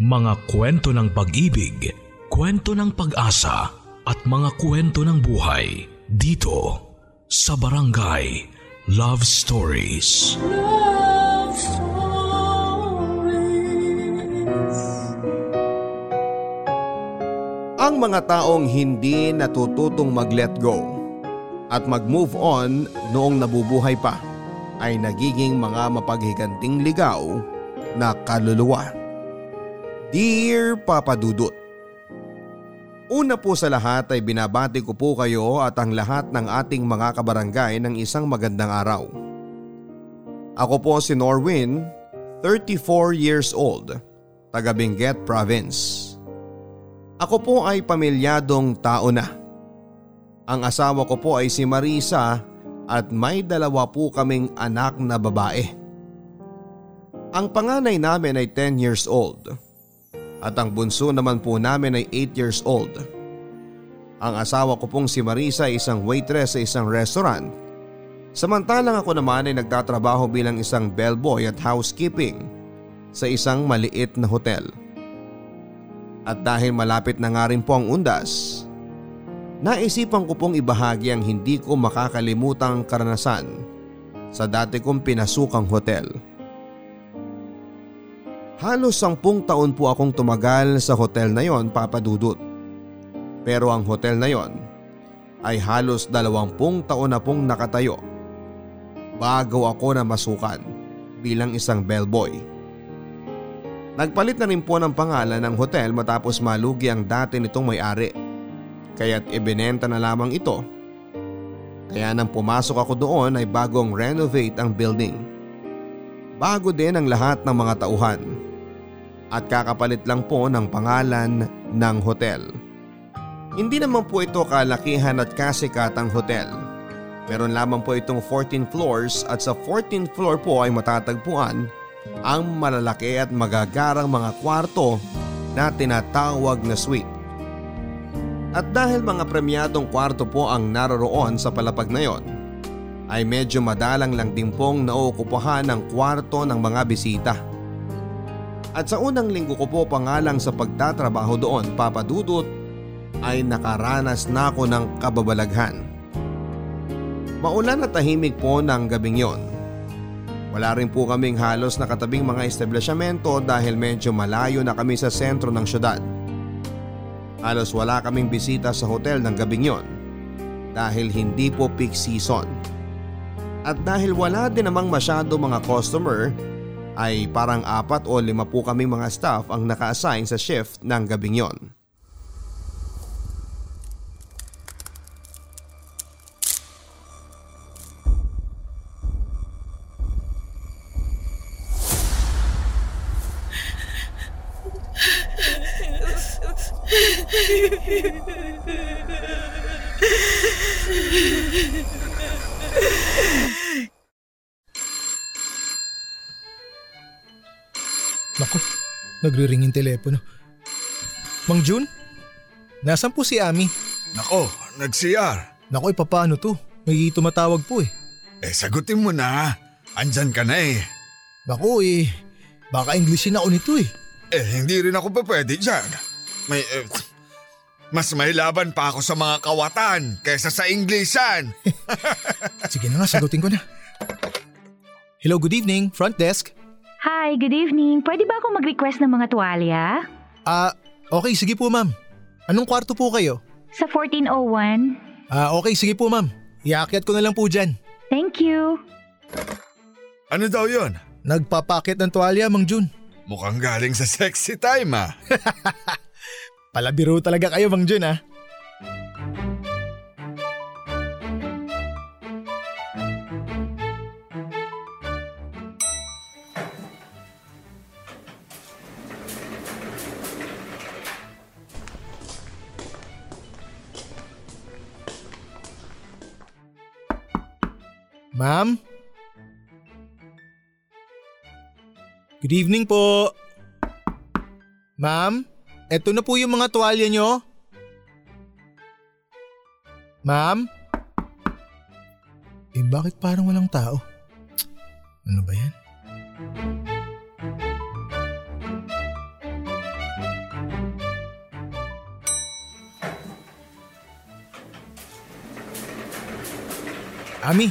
Mga kwento ng pag-ibig, kwento ng pag-asa at mga kwento ng buhay dito sa Barangay Love Stories. Love Stories. Ang mga taong hindi natututong mag-let go at mag-move on noong nabubuhay pa ay nagiging mga mapaghiganting ligaw na kaluluwa. Dear Papa Dudut, Una po sa lahat ay binabati ko po kayo at ang lahat ng ating mga kabarangay ng isang magandang araw. Ako po si Norwin, 34 years old, taga Benguet Province. Ako po ay pamilyadong tao na. Ang asawa ko po ay si Marisa at may dalawa po kaming anak na babae. Ang panganay namin ay 10 years old at ang bunso naman po namin ay 8 years old. Ang asawa ko pong si Marisa ay isang waitress sa isang restaurant. Samantalang ako naman ay nagtatrabaho bilang isang bellboy at housekeeping sa isang maliit na hotel. At dahil malapit na nga rin po ang undas, naisipan ko pong ibahagi ang hindi ko makakalimutang karanasan sa dati kong pinasukang hotel. Halos sampung taon po akong tumagal sa hotel na yon papadudot. Pero ang hotel na yon ay halos dalawampung taon na pong nakatayo bago ako na masukan bilang isang bellboy. Nagpalit na rin po ng pangalan ng hotel matapos malugi ang dati nitong may-ari. Kaya't ibinenta na lamang ito. Kaya nang pumasok ako doon ay bagong renovate ang building. Bago din ang lahat ng mga tauhan at kakapalit lang po ng pangalan ng hotel. Hindi naman po ito kalakihan at kasikatang hotel. Meron lamang po itong 14 floors at sa 14th floor po ay matatagpuan ang malalaki at magagarang mga kwarto na tinatawag na suite. At dahil mga premyadong kwarto po ang naroroon sa palapag na yon, ay medyo madalang lang din pong nauukupahan ng kwarto ng mga bisita. At sa unang linggo ko po pangalang sa pagtatrabaho doon papadudot ay nakaranas na ako ng kababalaghan. Maulan at tahimik po ng gabing yon. Wala rin po kaming halos nakatabing mga establishmento dahil medyo malayo na kami sa sentro ng syudad. Halos wala kaming bisita sa hotel ng gabing yon dahil hindi po peak season. At dahil wala din namang masyado mga customer ay parang apat o lima po kami mga staff ang naka-assign sa shift ng gabing yon. Yung telepono. Mang Jun? Nasaan po si Ami? Nako, nag-CR. Nako, papaano to? May tumatawag po eh. Eh, sagutin mo na. Andyan ka na eh. Nako eh, baka Englishin ako nito eh. Eh, hindi rin ako pa pwede dyan. May, eh, mas may laban pa ako sa mga kawatan kaysa sa Englishan. Sige na nga, sagutin ko na. Hello, good evening, front desk. Hi, good evening. Pwede ba ako mag-request ng mga tuwalya? Ah, okay, sige po ma'am. Anong kwarto po kayo? Sa 1401. Ah, okay, sige po ma'am. Iakyat ko na lang po dyan. Thank you. ano daw yon? Nagpapakit ng tuwalya, Mang Jun. Mukhang galing sa sexy time ah. Palabiro talaga kayo, Mang Jun ah. Ma'am? Good evening po. Ma'am, eto na po yung mga tuwalya nyo. Ma'am? Eh bakit parang walang tao? Ano ba yan? Ami,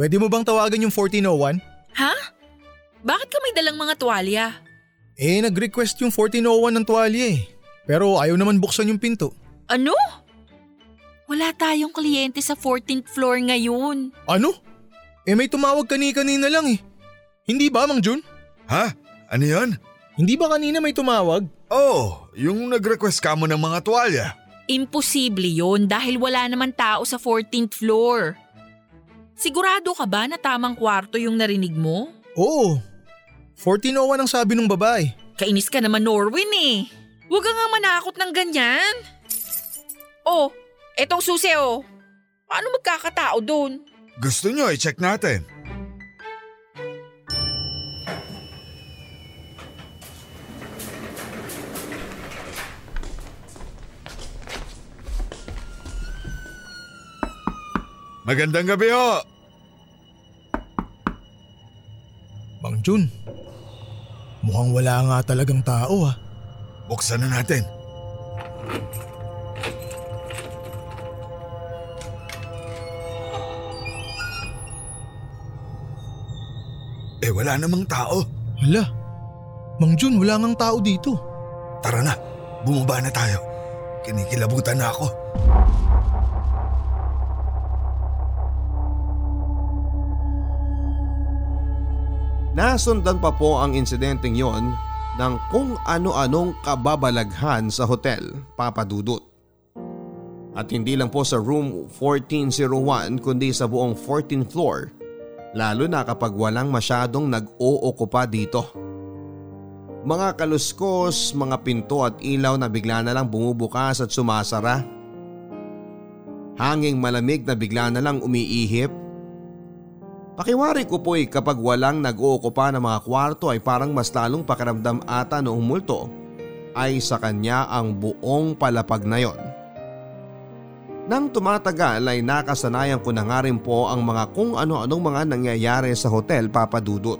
pwede mo bang tawagan yung 1401? Ha? Bakit ka may dalang mga tuwalya? Eh, nag-request yung 1401 ng tuwalya eh. Pero ayaw naman buksan yung pinto. Ano? Wala tayong kliyente sa 14th floor ngayon. Ano? Eh may tumawag kani-kanina lang eh. Hindi ba, Mang Jun? Ha? Ano yan? Hindi ba kanina may tumawag? Oh, yung nag-request ka mo ng mga tuwalya. Imposible yon dahil wala naman tao sa 14th floor. Sigurado ka ba na tamang kwarto yung narinig mo? Oo. 1401 ang sabi ng babae. Kainis ka naman Norwin eh. Huwag ka nga manakot ng ganyan. Oh, etong susi oh. Paano magkakatao doon? Gusto nyo i-check natin. Magandang gabi ho. Mang Jun, mukhang wala nga talagang tao ah. Buksan na natin. Eh wala namang tao. Hala, Mang Jun, wala ngang tao dito. Tara na, bumaba na tayo. Kinikilabutan na ako. Nasundan pa po ang insidenteng yon ng kung ano-anong kababalaghan sa hotel, Papa Dudut. At hindi lang po sa room 1401 kundi sa buong 14th floor, lalo na kapag walang masyadong nag-ookupa dito. Mga kaluskos, mga pinto at ilaw na bigla na lang bumubukas at sumasara. Hanging malamig na bigla na lang umiihip Pakiwari ko po'y kapag walang nag-uukupa ng mga kwarto ay parang mas lalong pakiramdam ata noong multo ay sa kanya ang buong palapag na yon. Nang tumatagal ay nakasanayan ko na nga rin po ang mga kung ano-anong mga nangyayari sa hotel papadudot.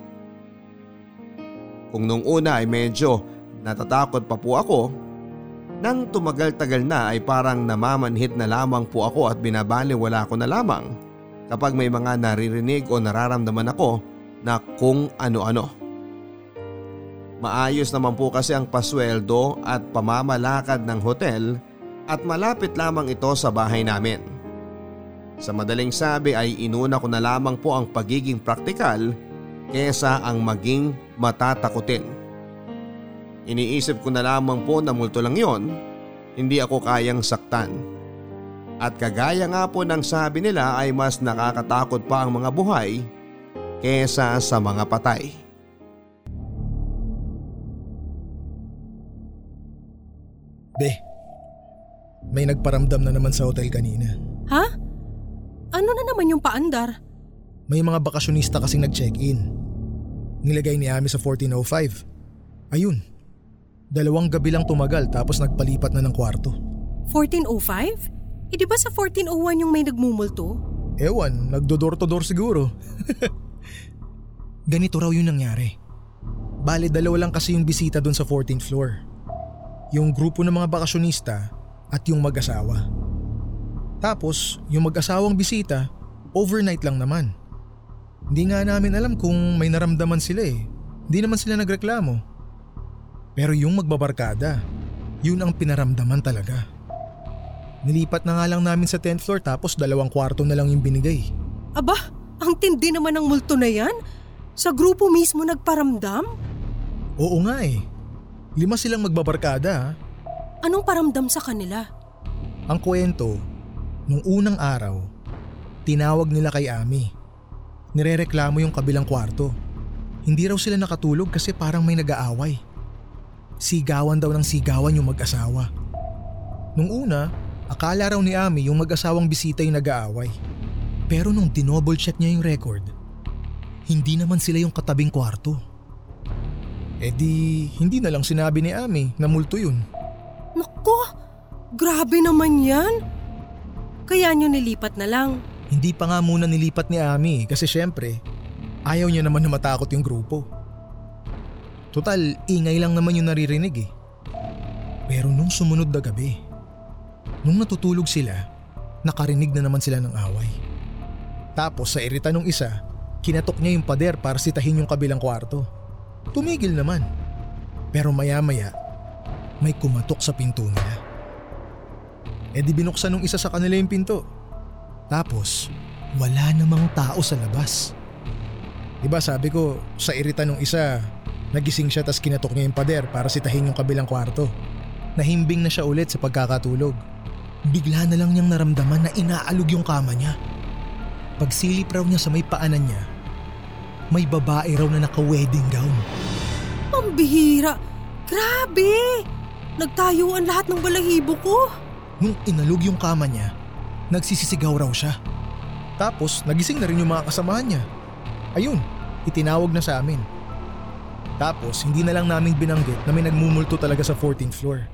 Kung nung una ay medyo natatakot pa po ako, nang tumagal-tagal na ay parang namamanhid na lamang po ako at binabaliwala ko na lamang kapag may mga naririnig o nararamdaman ako na kung ano-ano. Maayos naman po kasi ang pasweldo at pamamalakad ng hotel at malapit lamang ito sa bahay namin. Sa madaling sabi ay inuna ko na lamang po ang pagiging praktikal kesa ang maging matatakutin. Iniisip ko na lamang po na multo lang yon, hindi ako kayang saktan. At kagaya nga po ng sabi nila ay mas nakakatakot pa ang mga buhay kesa sa mga patay. Be, may nagparamdam na naman sa hotel kanina. Ha? Ano na naman yung paandar? May mga bakasyonista kasing nag-check-in. Nilagay ni Ami sa 1405. Ayun, dalawang gabi lang tumagal tapos nagpalipat na ng kwarto. 1405? Eh di ba sa 1401 yung may nagmumulto? Ewan, nagdodor-to-door siguro. Ganito raw yung nangyari. Bale dalawa lang kasi yung bisita doon sa 14th floor. Yung grupo ng mga bakasyonista at yung mag-asawa. Tapos yung mag-asawang bisita, overnight lang naman. Hindi nga namin alam kung may naramdaman sila eh. Hindi naman sila nagreklamo. Pero yung magbabarkada, yun ang pinaramdaman talaga. Nilipat na nga lang namin sa 10th floor tapos dalawang kwarto na lang yung binigay. Aba, ang tindi naman ng multo na yan. Sa grupo mismo nagparamdam? Oo nga eh. Lima silang magbabarkada. Anong paramdam sa kanila? Ang kwento, nung unang araw, tinawag nila kay Ami. Nirereklamo yung kabilang kwarto. Hindi raw sila nakatulog kasi parang may nag-aaway. Sigawan daw ng sigawan yung mag-asawa. Nung una, Akala raw ni Ami yung mag-asawang bisita yung nag-aaway. Pero nung dinouble check niya yung record, hindi naman sila yung katabing kwarto. E di, hindi na lang sinabi ni Ami na multo yun. Nako, grabe naman yan. Kaya nyo nilipat na lang. Hindi pa nga muna nilipat ni Ami kasi syempre, ayaw niya naman na matakot yung grupo. Total, ingay lang naman yung naririnig eh. Pero nung sumunod na gabi, Nung natutulog sila, nakarinig na naman sila ng away. Tapos sa irita nung isa, kinatok niya yung pader para sitahin yung kabilang kwarto. Tumigil naman. Pero maya maya, may kumatok sa pinto nila. E di binuksan nung isa sa kanila yung pinto. Tapos, wala namang tao sa labas. Diba sabi ko, sa irita nung isa, nagising siya tas kinatok niya yung pader para sitahin yung kabilang kwarto. Nahimbing na siya ulit sa pagkakatulog. Bigla na lang niyang naramdaman na inaalog yung kama niya. Pagsilip raw niya sa may paanan niya, may babae raw na naka-wedding gown. Pambihira! Grabe! Nagtayuan lahat ng balahibo ko. Nung inalog yung kama niya, nagsisisigaw raw siya. Tapos nagising na rin yung mga kasamahan niya. Ayun, itinawag na sa amin. Tapos hindi na lang namin binanggit na may nagmumulto talaga sa 14th floor.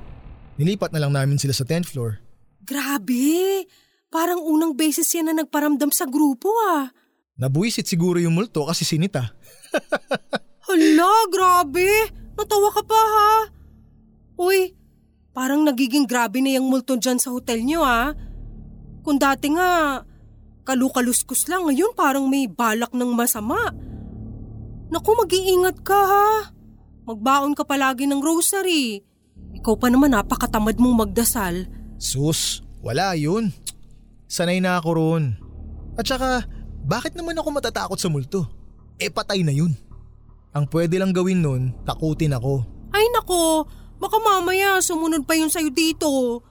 Nilipat na lang namin sila sa 10th floor. Grabe! Parang unang beses yan na nagparamdam sa grupo ah. Nabuisit siguro yung multo kasi sinita. Hala, grabe! Natawa ka pa ha? Uy, parang nagiging grabe na yung multo dyan sa hotel nyo ah. Kung dati nga, kalukaluskos lang, ngayon parang may balak ng masama. Naku, mag-iingat ka ha. Magbaon ka palagi ng rosary. Ikaw pa naman napakatamad mong magdasal. Sus, wala yun. Sanay na ako roon. At saka, bakit naman ako matatakot sa multo? Eh patay na yun. Ang pwede lang gawin nun, takutin ako. Ay nako, baka mamaya sumunod pa yun sa'yo dito.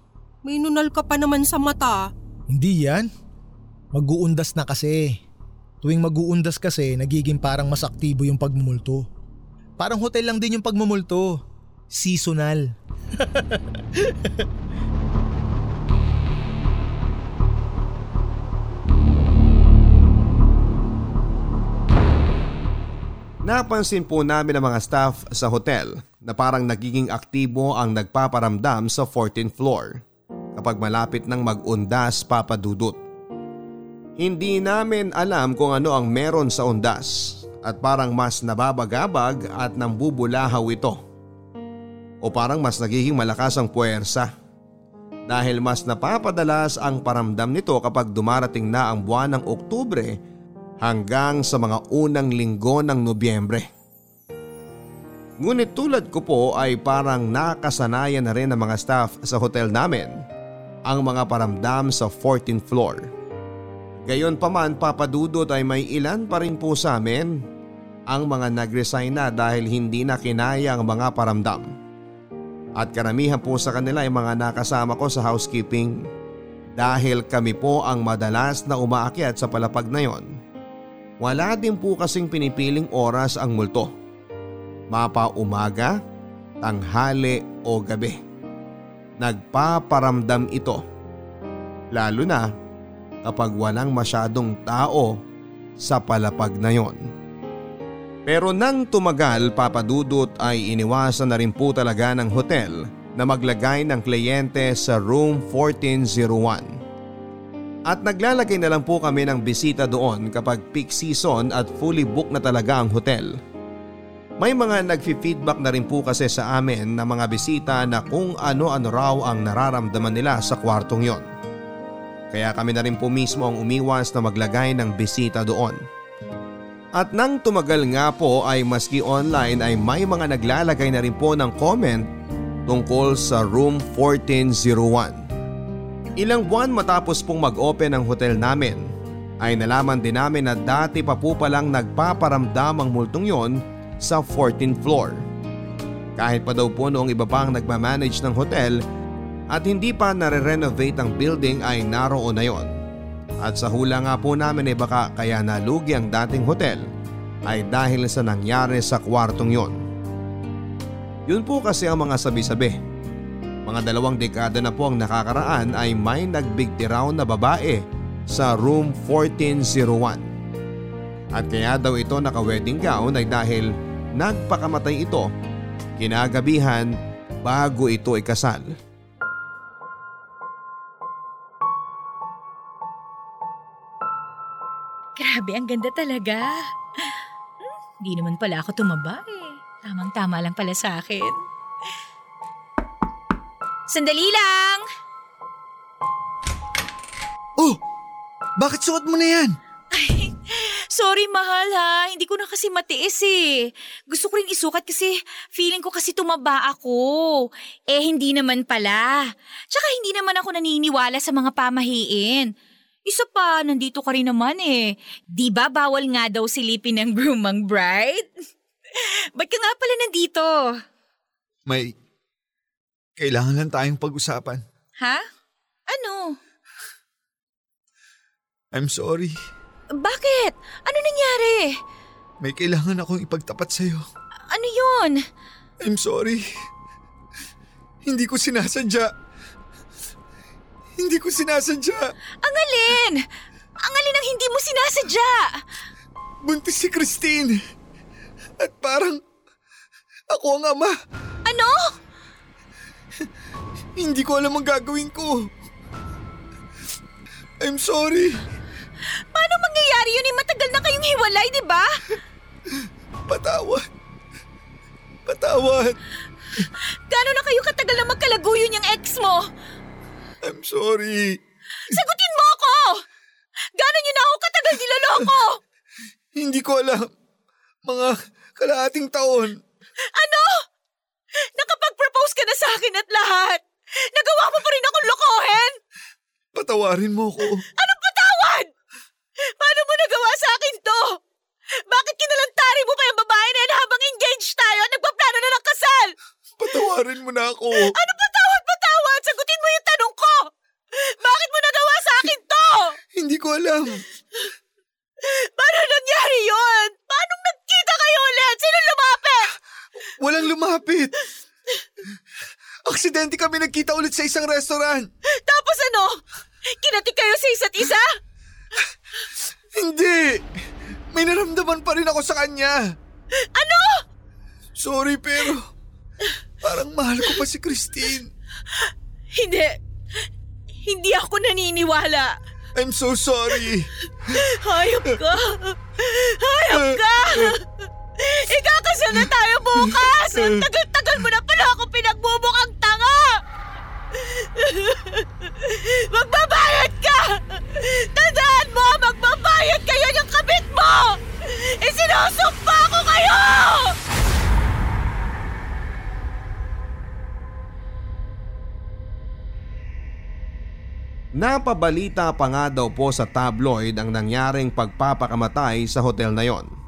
May nunal ka pa naman sa mata. Hindi yan. Mag-uundas na kasi. Tuwing mag-uundas kasi, nagiging parang mas aktibo yung pagmumulto. Parang hotel lang din yung pagmumulto. Seasonal. Napansin po namin ang mga staff sa hotel na parang nagiging aktibo ang nagpaparamdam sa 14th floor kapag malapit ng mag-undas papadudot. Hindi namin alam kung ano ang meron sa undas at parang mas nababagabag at nambubulahaw ito. O parang mas nagiging malakas ang puwersa dahil mas napapadalas ang paramdam nito kapag dumarating na ang buwan ng Oktubre hanggang sa mga unang linggo ng Nobyembre. Ngunit tulad ko po ay parang nakasanayan na rin ng mga staff sa hotel namin ang mga paramdam sa 14th floor. Gayon pa man papadudot ay may ilan pa rin po sa amin ang mga nag-resign na dahil hindi na kinaya ang mga paramdam. At karamihan po sa kanila ay mga nakasama ko sa housekeeping dahil kami po ang madalas na umaakyat sa palapag na yon wala din po kasing pinipiling oras ang multo. Mapa umaga, tanghali o gabi. Nagpaparamdam ito. Lalo na kapag walang masyadong tao sa palapag na yon. Pero nang tumagal papadudot ay iniwasan na rin po talaga ng hotel na maglagay ng kliyente sa room 1401. At naglalagay na lang po kami ng bisita doon kapag peak season at fully book na talaga ang hotel. May mga nagfi-feedback na rin po kasi sa amin na mga bisita na kung ano-ano raw ang nararamdaman nila sa kwartong yon. Kaya kami na rin po mismo ang umiwas na maglagay ng bisita doon. At nang tumagal nga po ay maski online ay may mga naglalagay na rin po ng comment tungkol sa room 1401. Ilang buwan matapos pong mag-open ang hotel namin ay nalaman din namin na dati pa po palang nagpaparamdam ang multong yon sa 14th floor. Kahit pa daw po noong iba pang nagmamanage ng hotel at hindi pa nare-renovate ang building ay naroon na yon. At sa hula nga po namin ay baka kaya nalugi ang dating hotel ay dahil sa nangyari sa kwartong yon. Yun po kasi ang mga sabi-sabi mga dalawang dekada na po ang nakakaraan ay may nagbigtiraw na babae sa room 1401. At kaya daw ito naka-wedding gown ay dahil nagpakamatay ito kinagabihan bago ito ikasal. Grabe, ang ganda talaga. Hindi hmm, naman pala ako tumaba eh. Tamang-tama lang pala sa akin. Sandali lang! Oh! Bakit suot mo na yan? Ay, Sorry, mahal ha. Hindi ko na kasi matiis eh. Gusto ko rin isukat kasi feeling ko kasi tumaba ako. Eh, hindi naman pala. Tsaka hindi naman ako naniniwala sa mga pamahiin. Isa pa, nandito ka rin naman eh. Di ba bawal nga daw silipin ng groomang bride? Ba't ka nga pala nandito? May kailangan lang tayong pag-usapan. Ha? Ano? I'm sorry. Bakit? Ano nangyari? May kailangan akong ipagtapat sa'yo. Ano yun? I'm sorry. Hindi ko sinasadya. Hindi ko sinasadya. Ang alin? Ang alin ang hindi mo sinasadya? Buntis si Christine. At parang ako ang ama. Ano? Hindi ko alam ang gagawin ko. I'm sorry. Paano mangyayari yun? Eh, matagal na kayong hiwalay, di ba? Patawad. Patawad. Gano'n na kayo katagal na magkalaguyo yung ex mo? I'm sorry. Sagutin mo ako! Gano'n yun na ako katagal niloloko? Hindi ko alam. Mga kalahating taon. Ano? Na sa akin at lahat. Nagawa mo pa rin akong lokohin? Patawarin mo ko. Anong patawad? Paano mo nagawa sa akin to? Bakit kinalantari mo pa yung babae na yan habang engaged tayo at nagpaplano na ng kasal? Patawarin mo na ako. Ano patawad, patawad? Sagutin mo yung tanong ko! Bakit mo nagawa sa akin to? Hindi ko alam. Paano nangyari yun? Paano nagkita kayo ulit? Sino lumapit? Walang lumapit. Aksidente kami nagkita ulit sa isang restaurant. Tapos ano? Kinati kayo sa isa't isa? Hindi. May naramdaman pa rin ako sa kanya. Ano? Sorry pero parang mahal ko pa si Christine. Hindi. Hindi ako naniniwala. I'm so sorry. Hayop ka! Hayop ka! Ikakasal na tayo bukas! Ang tagal-tagal mo na pala ako pinagbubukang tanga! Magbabayad ka! Tandaan mo, magbabayad kayo yung kabit mo! Isinusumpa ko kayo! Napabalita pa nga daw po sa tabloid ang nangyaring pagpapakamatay sa hotel na yon.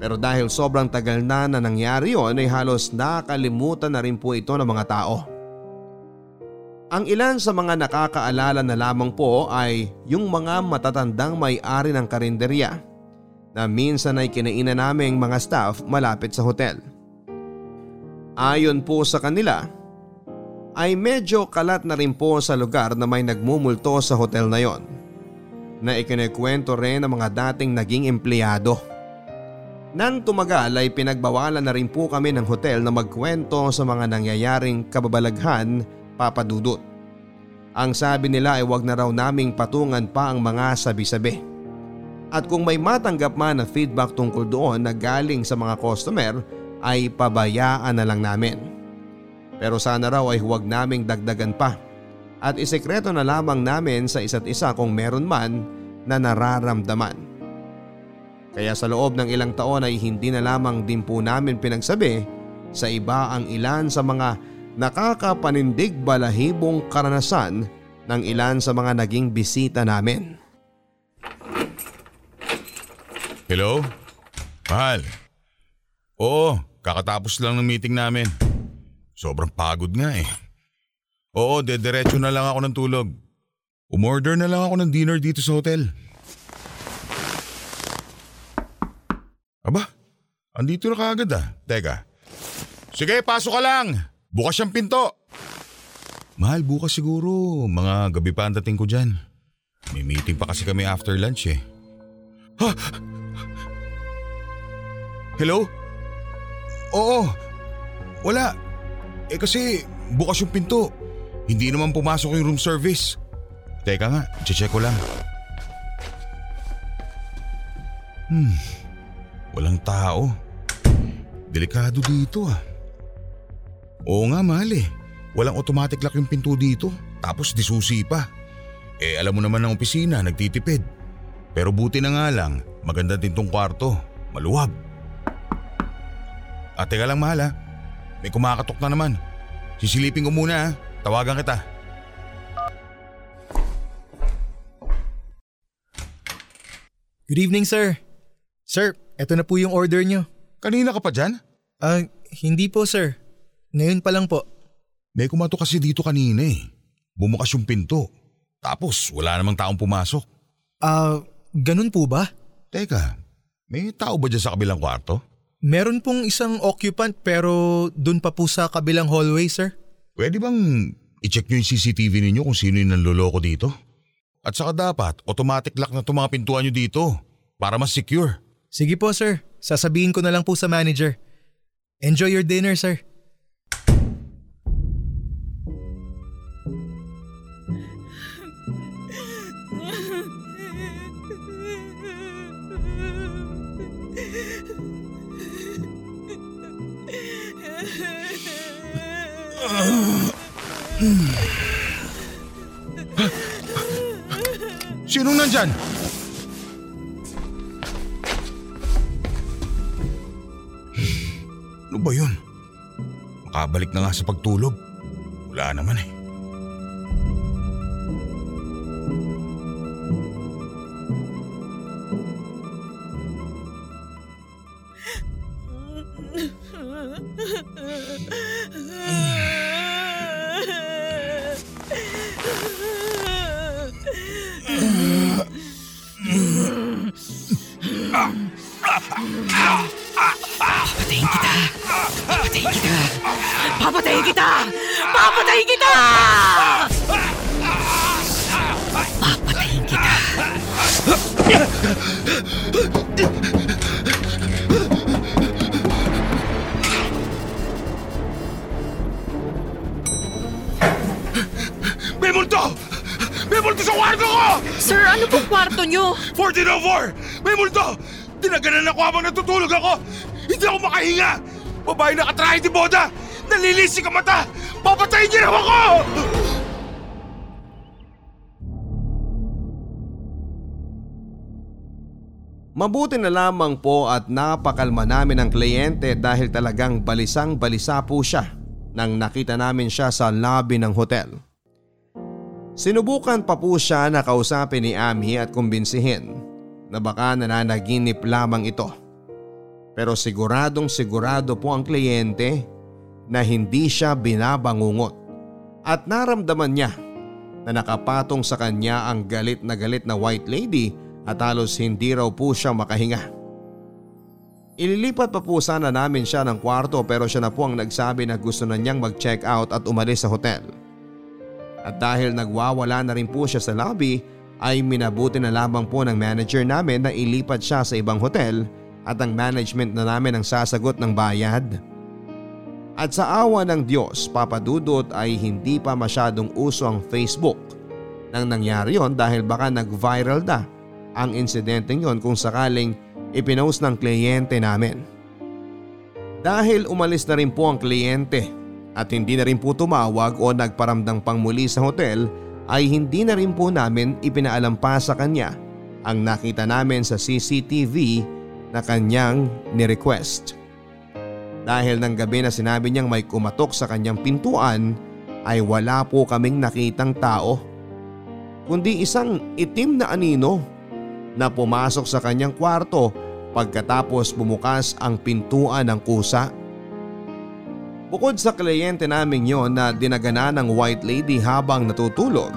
Pero dahil sobrang tagal na na nangyari yon ay halos nakalimutan na rin po ito ng mga tao. Ang ilan sa mga nakakaalala na lamang po ay yung mga matatandang may-ari ng karinderya na minsan ay kinainan naming mga staff malapit sa hotel. Ayon po sa kanila, ay medyo kalat na rin po sa lugar na may nagmumulto sa hotel na yon na ikinikwento rin ng mga dating naging empleyado. Nang tumagal ay pinagbawalan na rin po kami ng hotel na magkwento sa mga nangyayaring kababalaghan papadudot. Ang sabi nila ay wag na raw naming patungan pa ang mga sabi-sabi. At kung may matanggap man na feedback tungkol doon na galing sa mga customer ay pabayaan na lang namin. Pero sana raw ay huwag naming dagdagan pa at isekreto na lamang namin sa isa't isa kung meron man na nararamdaman. Kaya sa loob ng ilang taon ay hindi na lamang din po namin pinagsabi sa iba ang ilan sa mga nakakapanindig balahibong karanasan ng ilan sa mga naging bisita namin. Hello? Mahal. Oo, kakatapos lang ng meeting namin. Sobrang pagod nga eh. Oo, dediretso na lang ako ng tulog. Umorder na lang ako ng dinner dito sa hotel. Aba, andito na kaagad ah. Teka. Sige, pasok ka lang. Bukas yung pinto. Mahal, bukas siguro. Mga gabi pa ang dating ko dyan. May meeting pa kasi kami after lunch eh. Ha? Hello? Oo. Wala. Eh kasi bukas yung pinto. Hindi naman pumasok yung room service. Teka nga, check ko lang. Hmm, walang tao. Delikado dito ah. Oo nga mahal eh. Walang automatic lock yung pinto dito. Tapos disusi pa. Eh alam mo naman ng opisina, nagtitipid. Pero buti na nga lang, Maganda din tong kwarto. Maluwag. At teka lang mahal ha. May kumakatok na naman. Sisilipin ko muna ha. Tawagan kita. Good evening, sir. Sir, eto na po yung order nyo. Kanina ka pa dyan? Ah, hindi po, sir. Ngayon pa lang po. May kumato kasi dito kanina eh. Bumukas yung pinto. Tapos wala namang taong pumasok. Ah, ganun po ba? Teka, may tao ba dyan sa kabilang kwarto? Meron pong isang occupant pero dun pa po sa kabilang hallway, sir. Pwede bang i-check nyo yung CCTV ninyo kung sino yung nanloloko dito? At saka dapat automatic lock na itong mga pintuan nyo dito para mas secure. Sige po, sir. Sasabihin ko na lang po sa manager. Enjoy your dinner, sir. Sinong nandyan? Ano ba yun? Makabalik na nga sa pagtulog. Wala naman eh. May multo! May multo sa kwarto ko! Sir, ano pong kwarto nyo? 1404! May multo! Tinaganan ako habang natutulog ako! Hindi ako makahinga! Babae na katrahe ni Boda! Nalilisik ang mata! Papatayin niyo raw ako! Mabuti na lamang po at napakalma namin ang kliyente dahil talagang balisang balisa po siya nang nakita namin siya sa lobby ng hotel. Sinubukan pa po siya na kausapin ni Ami at kumbinsihin na baka nananaginip lamang ito. Pero siguradong sigurado po ang kliyente na hindi siya binabangungot at naramdaman niya na nakapatong sa kanya ang galit na galit na white lady at halos hindi raw po siya makahinga. Ililipat pa po sana namin siya ng kwarto pero siya na po ang nagsabi na gusto na niyang mag-check out at umalis sa hotel. At dahil nagwawala na rin po siya sa lobby ay minabuti na lamang po ng manager namin na ilipat siya sa ibang hotel at ang management na namin ang sasagot ng bayad. At sa awa ng Diyos, papadudot ay hindi pa masyadong uso ang Facebook nang nangyari yon dahil baka nag-viral na ang insidenteng yon kung sakaling ipinost ng kliyente namin. Dahil umalis na rin po ang kliyente at hindi na rin po tumawag o nagparamdang pang muli sa hotel ay hindi na rin po namin ipinaalam pa sa kanya ang nakita namin sa CCTV na kanyang ni-request. Dahil ng gabi na sinabi niyang may kumatok sa kanyang pintuan ay wala po kaming nakitang tao. Kundi isang itim na anino na pumasok sa kanyang kwarto pagkatapos bumukas ang pintuan ng kusa. Bukod sa kliyente namin yon na dinagana ng white lady habang natutulog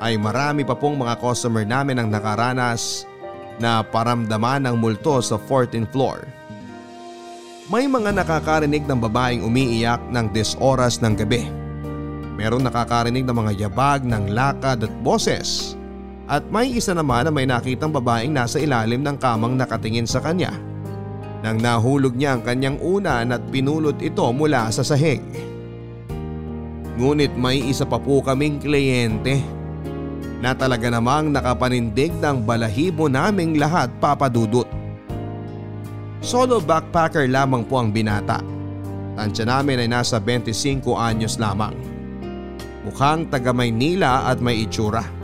ay marami pa pong mga customer namin ang nakaranas na paramdaman ng multo sa 14th floor. May mga nakakarinig ng babaeng umiiyak ng disoras ng gabi. Meron nakakarinig ng mga yabag ng lakad at boses. At may isa naman na may nakitang babaeng nasa ilalim ng kamang nakatingin sa kanya. Nang nahulog niya ang kanyang unan at pinulot ito mula sa sahig. Ngunit may isa pa po kaming kliyente na talaga namang nakapanindig ng balahibo naming lahat papadudot. Solo backpacker lamang po ang binata. Tansya namin ay nasa 25 anyos lamang. Mukhang taga Maynila at may itsura.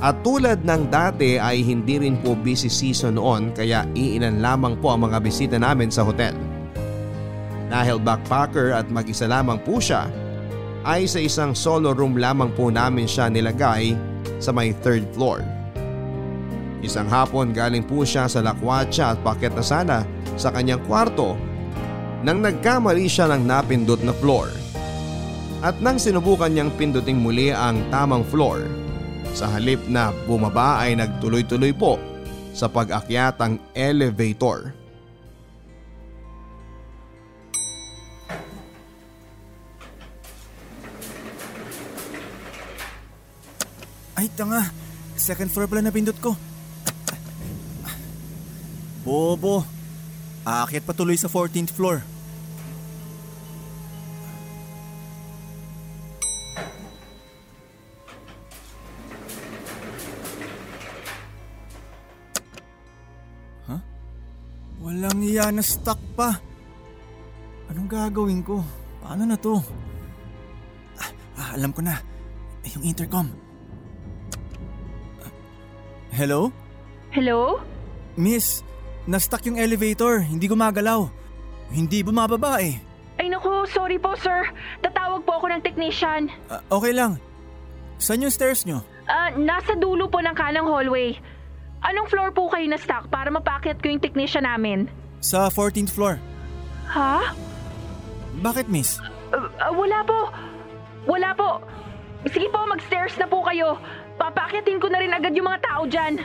At tulad ng dati ay hindi rin po busy season noon kaya iilan lamang po ang mga bisita namin sa hotel. Dahil backpacker at mag-isa lamang po siya ay sa isang solo room lamang po namin siya nilagay sa may third floor. Isang hapon galing po siya sa lakwatsa at paket na sana sa kanyang kwarto nang nagkamali siya ng napindot na floor. At nang sinubukan niyang pinduting muli ang tamang floor, sa halip na bumaba ay nagtuloy-tuloy po sa pag-akyat ang elevator. Ay, tanga. Second floor pala na pindot ko. Bobo. Aakyat pa tuloy sa 14th floor. Walang iya na stuck pa. Anong gagawin ko? Paano na to? Ah, ah, alam ko na. Yung intercom. Hello? Hello? Miss, na-stuck yung elevator. Hindi gumagalaw. Hindi bumababa eh. Ay naku, sorry po sir. Tatawag po ako ng technician. Ah, okay lang. Saan yung stairs nyo? Ah, nasa dulo po ng kanang hallway. Anong floor po kayo na stock para mapakyat ko yung technician namin? Sa 14th floor. Ha? Bakit miss? Ah, ah, wala po. Wala po. Sige po, mag-stairs na po kayo. Papakyatin ko na rin agad yung mga tao dyan.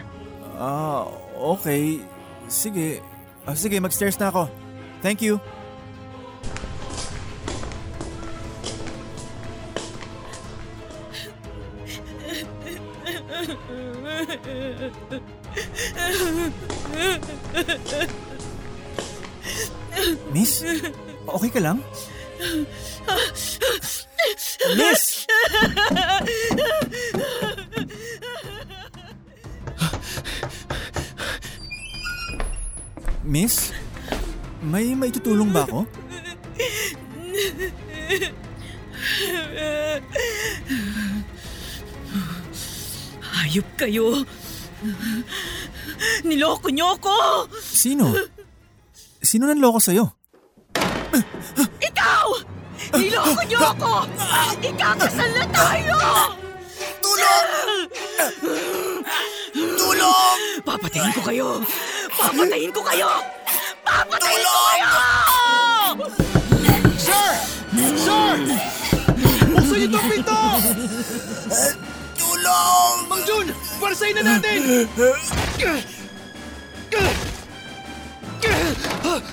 Ah, okay. Sige. Ah, sige, mag-stairs na ako. Thank you. Okay ka lang? Miss! Miss? May maitutulong ba ako? Hayop kayo. Niloko niyo ako! Sino? Sino nanloko sa'yo? Niloko niyo ako! Ikakasal na tayo! Tulong! Tulong! Papatayin ko kayo! Papatayin ko kayo! Papatayin ko kayo! Sir! Sir! Buksan niyo itong pinto! Tulong! Mang Jun! Parsayin na natin!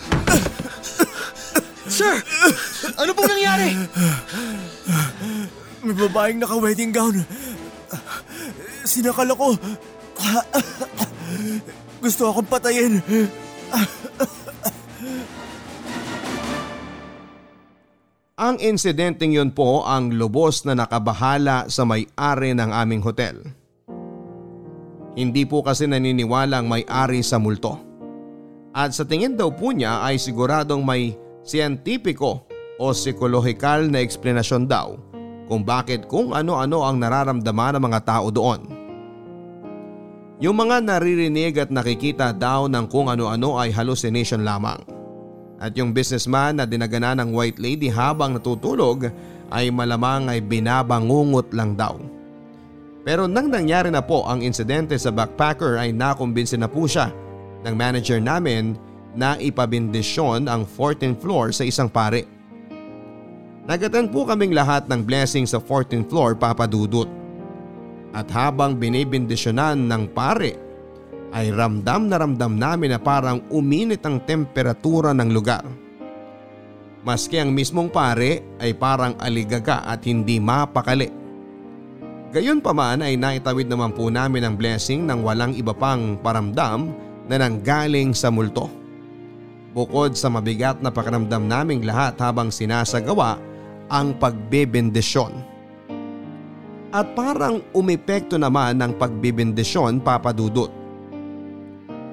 Sir! Ano pong nangyari? May babaeng naka-wedding gown. Sinakal ako. Gusto akong patayin. Ang insidenteng yun po ang lubos na nakabahala sa may-ari ng aming hotel. Hindi po kasi naniniwala ang may-ari sa multo. At sa tingin daw po niya ay siguradong may siyentipiko o psikolohikal na eksplanasyon daw kung bakit kung ano-ano ang nararamdaman ng mga tao doon. Yung mga naririnig at nakikita daw ng kung ano-ano ay hallucination lamang. At yung businessman na dinagana ng white lady habang natutulog ay malamang ay binabangungot lang daw. Pero nang nangyari na po ang insidente sa backpacker ay nakumbinsin na po siya ng manager namin na ipabindisyon ang 14th floor sa isang pare. Nagatan po kaming lahat ng blessing sa 14th floor papadudot. At habang binibindisyonan ng pare ay ramdam na ramdam namin na parang uminit ang temperatura ng lugar. Maski ang mismong pare ay parang aligaga at hindi mapakali. Gayon pa man ay naitawid naman po namin ang blessing ng walang iba pang paramdam na nanggaling sa multo. Bukod sa mabigat na pakiramdam naming lahat habang sinasagawa ang pagbebendisyon. At parang umepekto naman ng pagbibindisyon papadudot.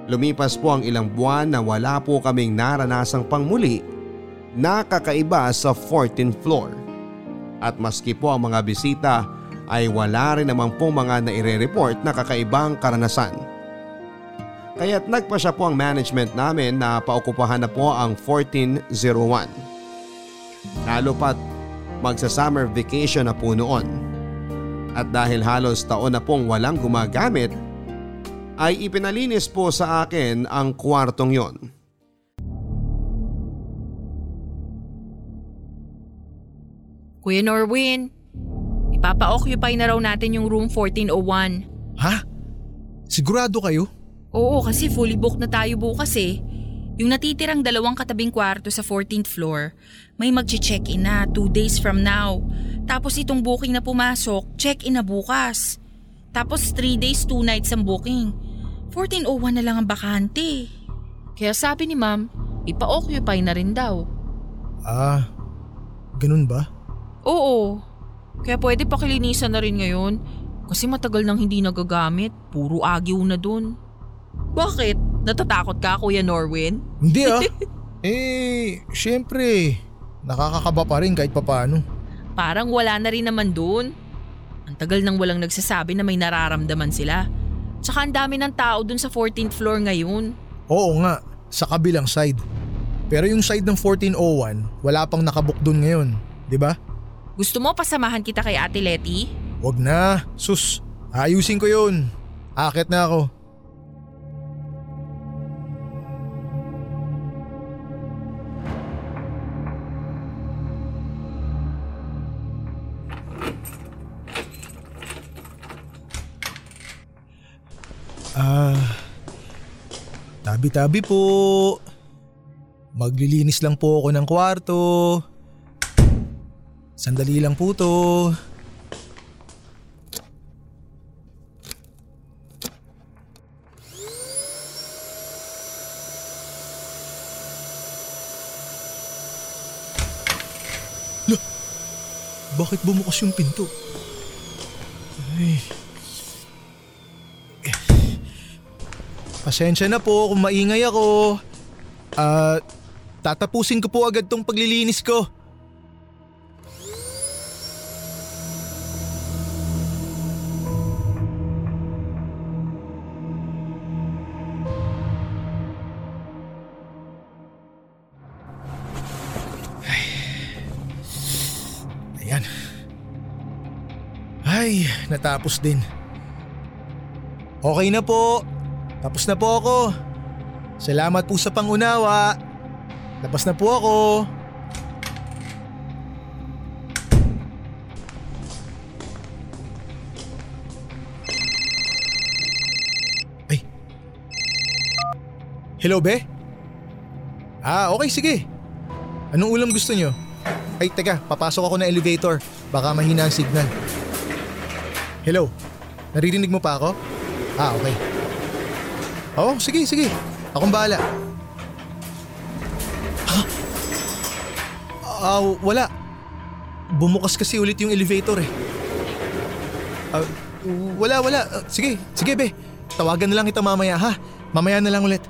Lumipas po ang ilang buwan na wala po kaming naranasang pangmuli na kakaiba sa 14th floor. At maski po ang mga bisita ay wala rin naman po mga naire-report na kakaibang karanasan. Kaya't nagpa siya po ang management namin na paukupahan na po ang 1401. Lalo pat magsa-summer vacation na po noon. At dahil halos taon na pong walang gumagamit, ay ipinalinis po sa akin ang kwartong yon. Kuya Norwin, ipapa-occupy na raw natin yung room 1401. Ha? Sigurado kayo? Oo, kasi fully booked na tayo bukas eh. Yung natitirang dalawang katabing kwarto sa 14th floor, may mag-check-in na 2 days from now. Tapos itong booking na pumasok, check-in na bukas. Tapos 3 days, 2 nights ang booking. 1401 na lang ang bakante. Kaya sabi ni ma'am, ipa-occupy na rin daw. Ah, ganun ba? Oo. Kaya pwede pakilinisan na rin ngayon. Kasi matagal nang hindi nagagamit. Puro agyo na dun. Bakit? Natatakot ka, Kuya Norwin? Hindi ah. eh, syempre, nakakakaba pa rin kahit papano. Parang wala na rin naman dun. Ang tagal nang walang nagsasabi na may nararamdaman sila. Tsaka ang dami ng tao dun sa 14th floor ngayon. Oo nga, sa kabilang side. Pero yung side ng 1401, wala pang nakabook dun ngayon, di ba? Gusto mo pasamahan kita kay Ate Letty? Wag na, sus. Ayusin ko yun. Akit na ako. Ah, tabi-tabi po. Maglilinis lang po ako ng kwarto. Sandali lang po to. Bakit bumukas yung pinto? Ay. Pasensya na po kung maingay ako. Ah, tatapusin ko po agad tong paglilinis ko. Ayan. Ay, natapos din. Okay na po. Tapos na po ako. Salamat po sa pangunawa. Tapos na po ako. Ay. Hello, be? Ah, okay, sige. Anong ulam gusto nyo? Ay, teka, papasok ako na elevator. Baka mahina ang signal. Hello? Naririnig mo pa ako? Ah, okay. Oo, sige, sige. Akong bahala. Ha? Ah, wala. Bumukas kasi ulit yung elevator eh. Ah, wala, wala. Ah, sige, sige be. Tawagan na lang kita mamaya ha. Mamaya na lang ulit.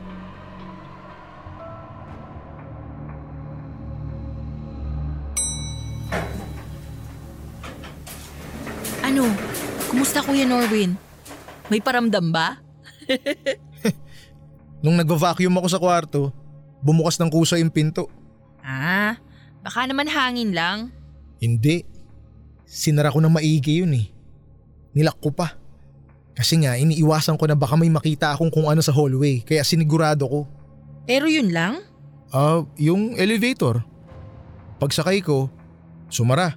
Ano? Kumusta Kuya Norwin? May paramdam ba? Nung nagva-vacuum ako sa kwarto, bumukas ng kusa yung pinto. Ah, baka naman hangin lang. Hindi. Sinara ko ng maigi yun eh. Nilak ko pa. Kasi nga iniiwasan ko na baka may makita akong kung ano sa hallway kaya sinigurado ko. Pero yun lang? Ah, yung elevator. Pagsakay ko, sumara.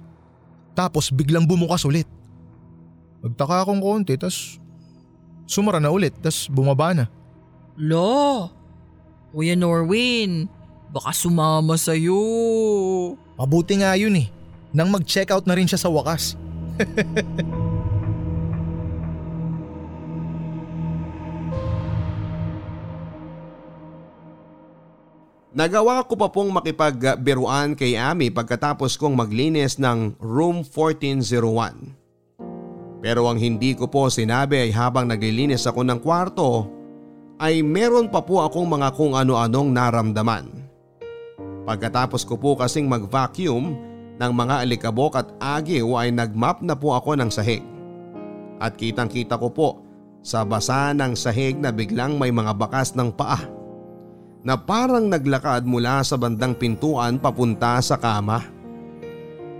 Tapos biglang bumukas ulit. Nagtaka akong konti tas sumara na ulit tas bumaba na. Lo, Kuya Norwin, baka sumama sa'yo. Mabuti nga yun eh. Nang mag-check out na rin siya sa wakas. Nagawa ko pa pong makipagbiruan kay Ami pagkatapos kong maglinis ng room 1401. Pero ang hindi ko po sinabi ay habang naglilinis ako ng kwarto ay meron pa po akong mga kung ano-anong naramdaman. Pagkatapos ko po kasing mag-vacuum ng mga alikabok at agiw ay nagmap na po ako ng sahig. At kitang kita ko po sa basa ng sahig na biglang may mga bakas ng paa na parang naglakad mula sa bandang pintuan papunta sa kama.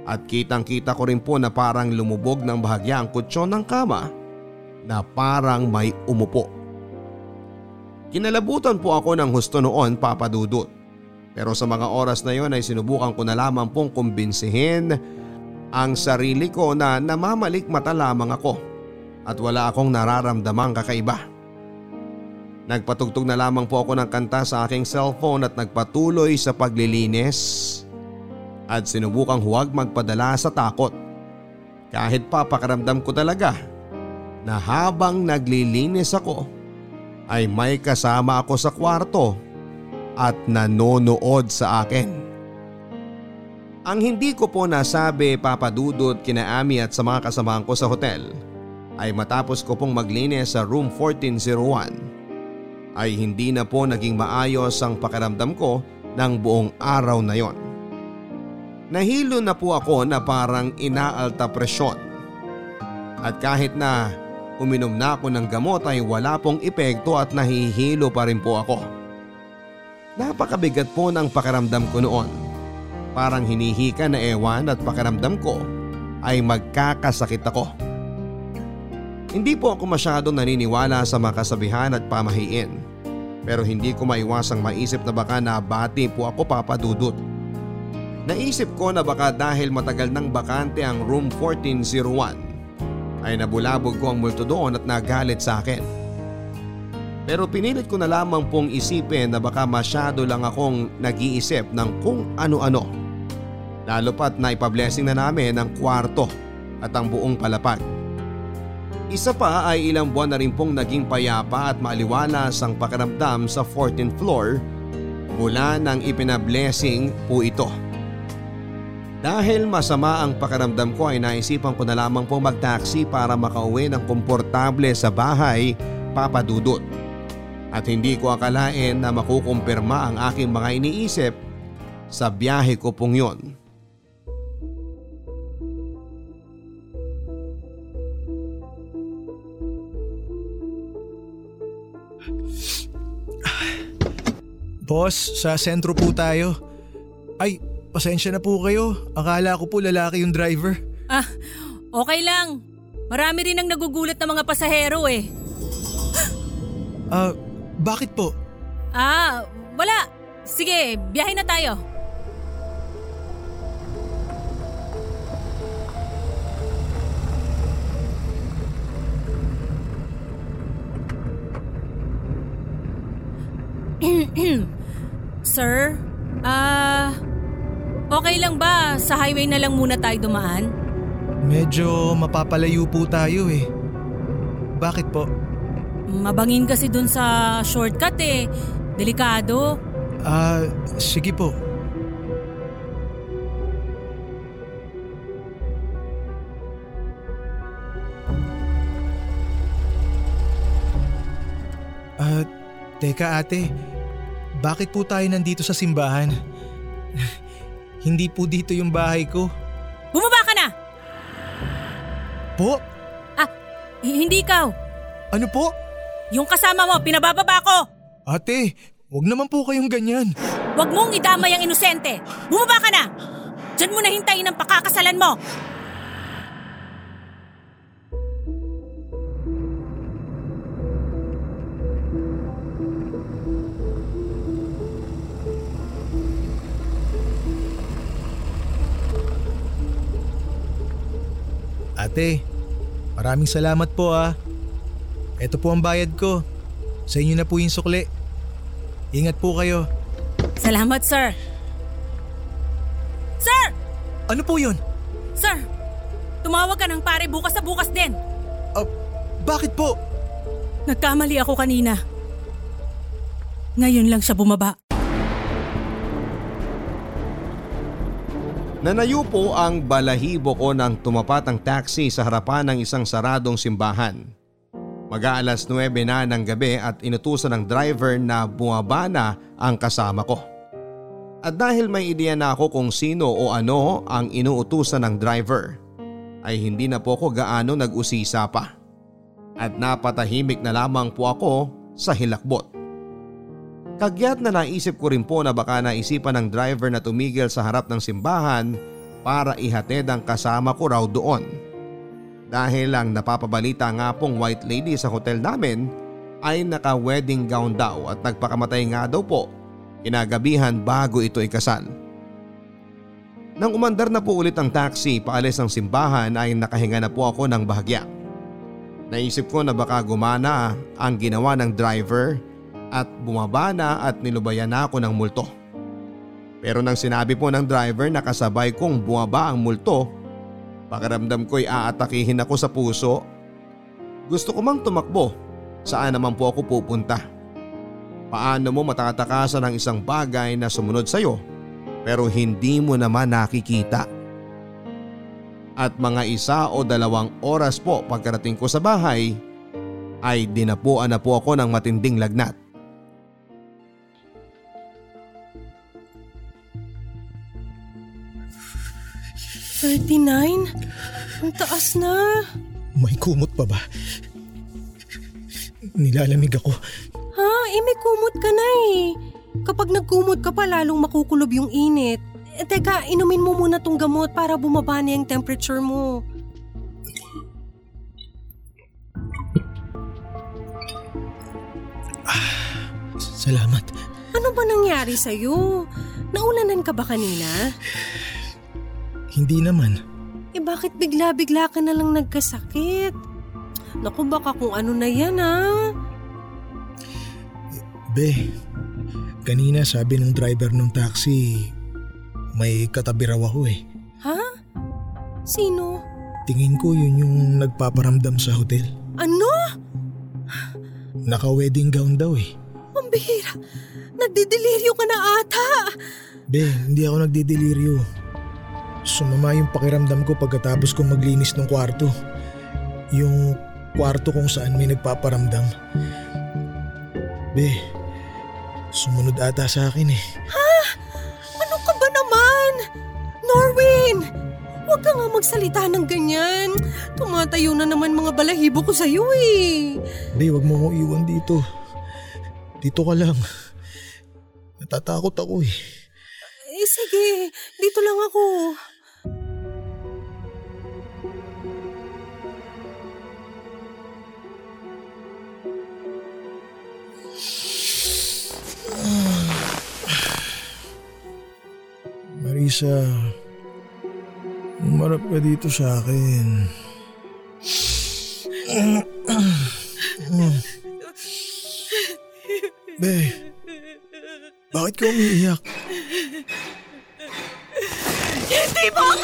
At kitang kita ko rin po na parang lumubog ng bahagya ang kutsyon ng kama na parang may umupo. Kinalabutan po ako ng husto noon papadudot. Pero sa mga oras na yon ay sinubukan ko na lamang pong kumbinsihin ang sarili ko na namamalik mata lamang ako at wala akong nararamdamang kakaiba. Nagpatugtog na lamang po ako ng kanta sa aking cellphone at nagpatuloy sa paglilinis at sinubukang huwag magpadala sa takot. Kahit pa pakaramdam ko talaga na habang naglilinis ako ay may kasama ako sa kwarto at nanonood sa akin. Ang hindi ko po nasabi papadudod kina Ami at sa mga kasamahan ko sa hotel ay matapos ko pong maglinis sa room 1401 ay hindi na po naging maayos ang pakiramdam ko ng buong araw na yon. Nahilo na po ako na parang inaalta presyon. At kahit na uminom na ako ng gamot ay wala pong epekto at nahihilo pa rin po ako. Napakabigat po ng pakiramdam ko noon. Parang hinihika na ewan at pakiramdam ko ay magkakasakit ako. Hindi po ako masyadong naniniwala sa mga kasabihan at pamahiin. Pero hindi ko maiwasang maisip na baka nabati po ako papadudot. Naisip ko na baka dahil matagal nang bakante ang room 1401 ay nabulabog ko ang multo doon at nagalit sa akin. Pero pinilit ko na lamang pong isipin na baka masyado lang akong nag-iisip ng kung ano-ano. Lalo pat na ipablessing na namin ang kwarto at ang buong palapag. Isa pa ay ilang buwan na rin pong naging payapa at maliwalas ang pakiramdam sa 14th floor mula nang ipinablessing po ito. Dahil masama ang pakiramdam ko ay naisipan ko na lamang po mag-taxi para makauwi ng komportable sa bahay papadudot. At hindi ko akalain na makukumpirma ang aking mga iniisip sa biyahe ko pong yon. Boss, sa sentro po tayo. Ay, pasensya na po kayo. Akala ko po lalaki yung driver. Ah, okay lang. Marami rin ang nagugulat na mga pasahero eh. Ah, bakit po? Ah, wala. Sige, biyahe na tayo. Sir, ah, okay lang ba sa highway na lang muna tayo dumaan? Medyo mapapalayo po tayo eh. Bakit po? Mabangin kasi dun sa shortcut eh. Delikado. Ah, sige po. Ah, teka ate. Bakit po tayo nandito sa simbahan? Hindi po dito yung bahay ko. Bumaba ka na! Po? Ah, hindi ikaw. Ano po? Yung kasama mo, pinabababa ko! Ate, wag naman po kayong ganyan. Huwag mong idamay ang inosente. Bumaba ka na! Diyan mo na hintayin ang pakakasalan mo! Ate, maraming salamat po ah. Ito po ang bayad ko. Sa inyo na po yung sukli. Ingat po kayo. Salamat, sir. Sir! Ano po yun? Sir! Tumawag ka ng pare bukas sa bukas din. Uh, bakit po? Nagkamali ako kanina. Ngayon lang siya bumaba. Nanayo po ang balahibo ko nang tumapat ang taxi sa harapan ng isang saradong simbahan. Mag-aalas 9 na ng gabi at inutusan ng driver na bumaba na ang kasama ko. At dahil may ideya na ako kung sino o ano ang inuutusan ng driver, ay hindi na po ako gaano nag-usisa pa. at napatahimik na lamang po ako sa hilakbot. Kagyat na naisip ko rin po na baka naisipan ng driver na tumigil sa harap ng simbahan para ihatid ang kasama ko raw doon. Dahil lang napapabalita nga pong white lady sa hotel namin ay naka-wedding gown daw at nagpakamatay nga daw po kinagabihan bago ito ikasal. Nang umandar na po ulit ang taxi paalis ng simbahan ay nakahinga na po ako ng bahagya. Naisip ko na baka gumana ang ginawa ng driver at bumaba na at nilubayan na ako ng multo. Pero nang sinabi po ng driver na kasabay kong bumaba ang multo, pakiramdam ko'y aatakihin ako sa puso. Gusto ko mang tumakbo, saan naman po ako pupunta? Paano mo matatakasan ang isang bagay na sumunod sa'yo pero hindi mo naman nakikita? At mga isa o dalawang oras po pagkarating ko sa bahay ay dinapuan na po ako ng matinding lagnat. Thirty-nine? Ang taas na. May kumot pa ba? Nilalamig ako. Ha? Eh may kumot ka na eh. Kapag nagkumot ka pa lalong makukulob yung init. Eh, teka, inumin mo muna tong gamot para bumaba na yung temperature mo. Salamat. Ano ba nangyari sa'yo? Naulanan ka ba kanina? Hindi naman. Eh bakit bigla-bigla ka na lang nagkasakit? Naku baka kung ano na yan ha? Be, kanina sabi ng driver ng taxi, may katabi raw ako eh. Ha? Sino? Tingin ko yun yung nagpaparamdam sa hotel. Ano? Naka-wedding gown daw eh. Ang bihira. Nagdideliryo ka na ata. Be, hindi ako nagdideliryo. Sumama yung pakiramdam ko pagkatapos kong maglinis ng kwarto. Yung kwarto kung saan may nagpaparamdam. Be, sumunod ata sa akin eh. Ha? Ano ka ba naman? Norwin! Huwag ka nga magsalita ng ganyan. Tumatayo na naman mga balahibo ko sa'yo eh. Be, wag mo ko iwan dito. Dito ka lang. Natatakot ako eh. Eh sige, dito lang ako. Marisa, umarap ka dito sa akin. Be, bakit ka umiiyak? Hindi ako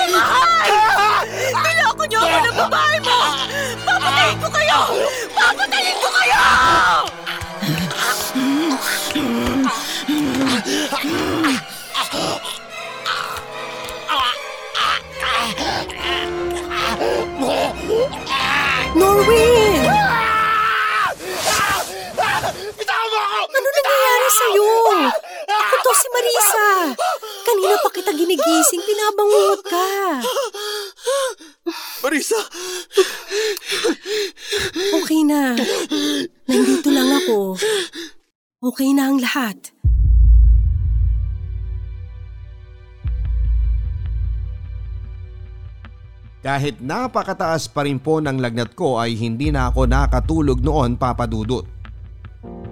Kahit napakataas pa rin po ng lagnat ko ay hindi na ako nakatulog noon papadudot.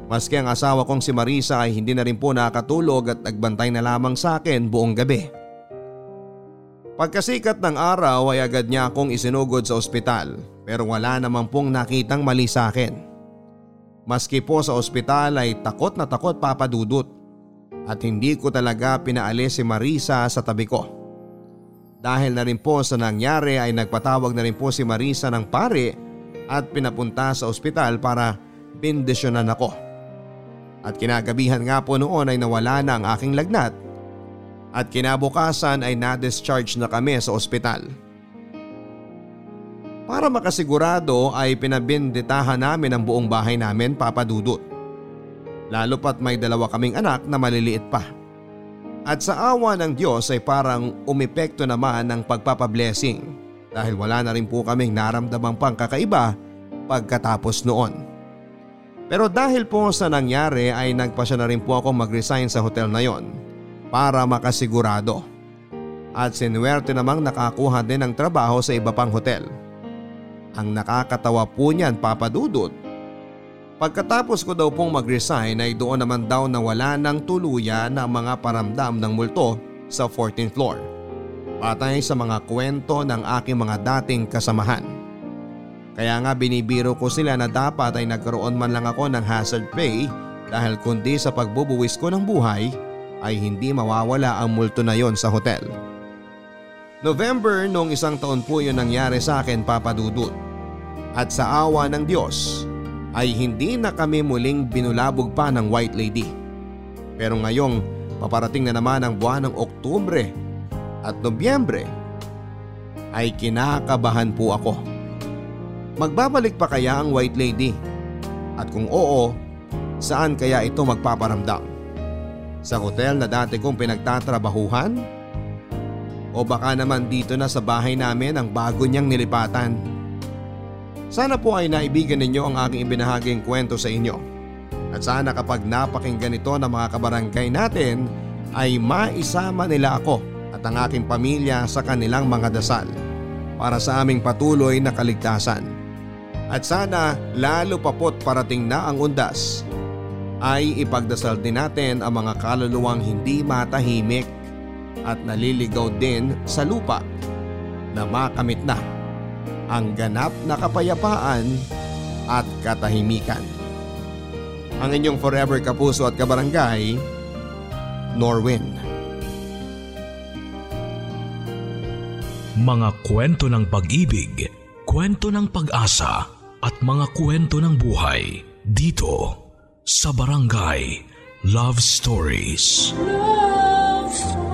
Maski ang asawa kong si Marisa ay hindi na rin po nakatulog at nagbantay na lamang sa akin buong gabi. Pagkasikat ng araw ay agad niya akong isinugod sa ospital pero wala naman pong nakitang mali sa akin. Maski po sa ospital ay takot na takot papadudot at hindi ko talaga pinaalis si Marisa sa tabi ko. Dahil na rin po sa nangyari ay nagpatawag na rin po si Marisa ng pare at pinapunta sa ospital para bindisyonan ako. At kinagabihan nga po noon ay nawala na ang aking lagnat at kinabukasan ay na-discharge na kami sa ospital. Para makasigurado ay pinabinditahan namin ang buong bahay namin papadudot. Lalo pat may dalawa kaming anak na maliliit pa. At sa awa ng Diyos ay parang umepekto naman ng pagpapablessing dahil wala na rin po kaming naramdamang pang kakaiba pagkatapos noon. Pero dahil po sa nangyari ay nagpasya na rin po ako mag-resign sa hotel na yon para makasigurado. At sinuwerte namang nakakuha din ng trabaho sa iba pang hotel. Ang nakakatawa po niyan papadudot. Pagkatapos ko daw pong mag-resign ay doon naman daw na wala ng tuluyan ang mga paramdam ng multo sa 14th floor. Patay sa mga kwento ng aking mga dating kasamahan. Kaya nga binibiro ko sila na dapat ay nagkaroon man lang ako ng hazard pay dahil kundi sa pagbubuwis ko ng buhay ay hindi mawawala ang multo na yon sa hotel. November noong isang taon po yun nangyari sa akin papadudot. At sa awa ng Diyos ay hindi na kami muling binulabog pa ng White Lady. Pero ngayong paparating na naman ang buwan ng Oktubre at Nobyembre ay kinakabahan po ako. Magbabalik pa kaya ang White Lady? At kung oo, saan kaya ito magpaparamdam? Sa hotel na dati kong pinagtatrabahuhan? O baka naman dito na sa bahay namin ang bago niyang nilipatan? Sana po ay naibigan ninyo ang aking ibinahaging kwento sa inyo. At sana kapag napakinggan ito ng mga kabarangay natin ay maisama nila ako at ang aking pamilya sa kanilang mga dasal para sa aming patuloy na kaligtasan. At sana lalo papot parating na ang undas ay ipagdasal din natin ang mga kaluluwang hindi matahimik at naliligaw din sa lupa na makamit na ang ganap na kapayapaan at katahimikan. Ang inyong forever kapuso at kabarangay, Norwin. Mga kwento ng pag-ibig, kwento ng pag-asa at mga kwento ng buhay dito sa Barangay Love Stories. Love Stories.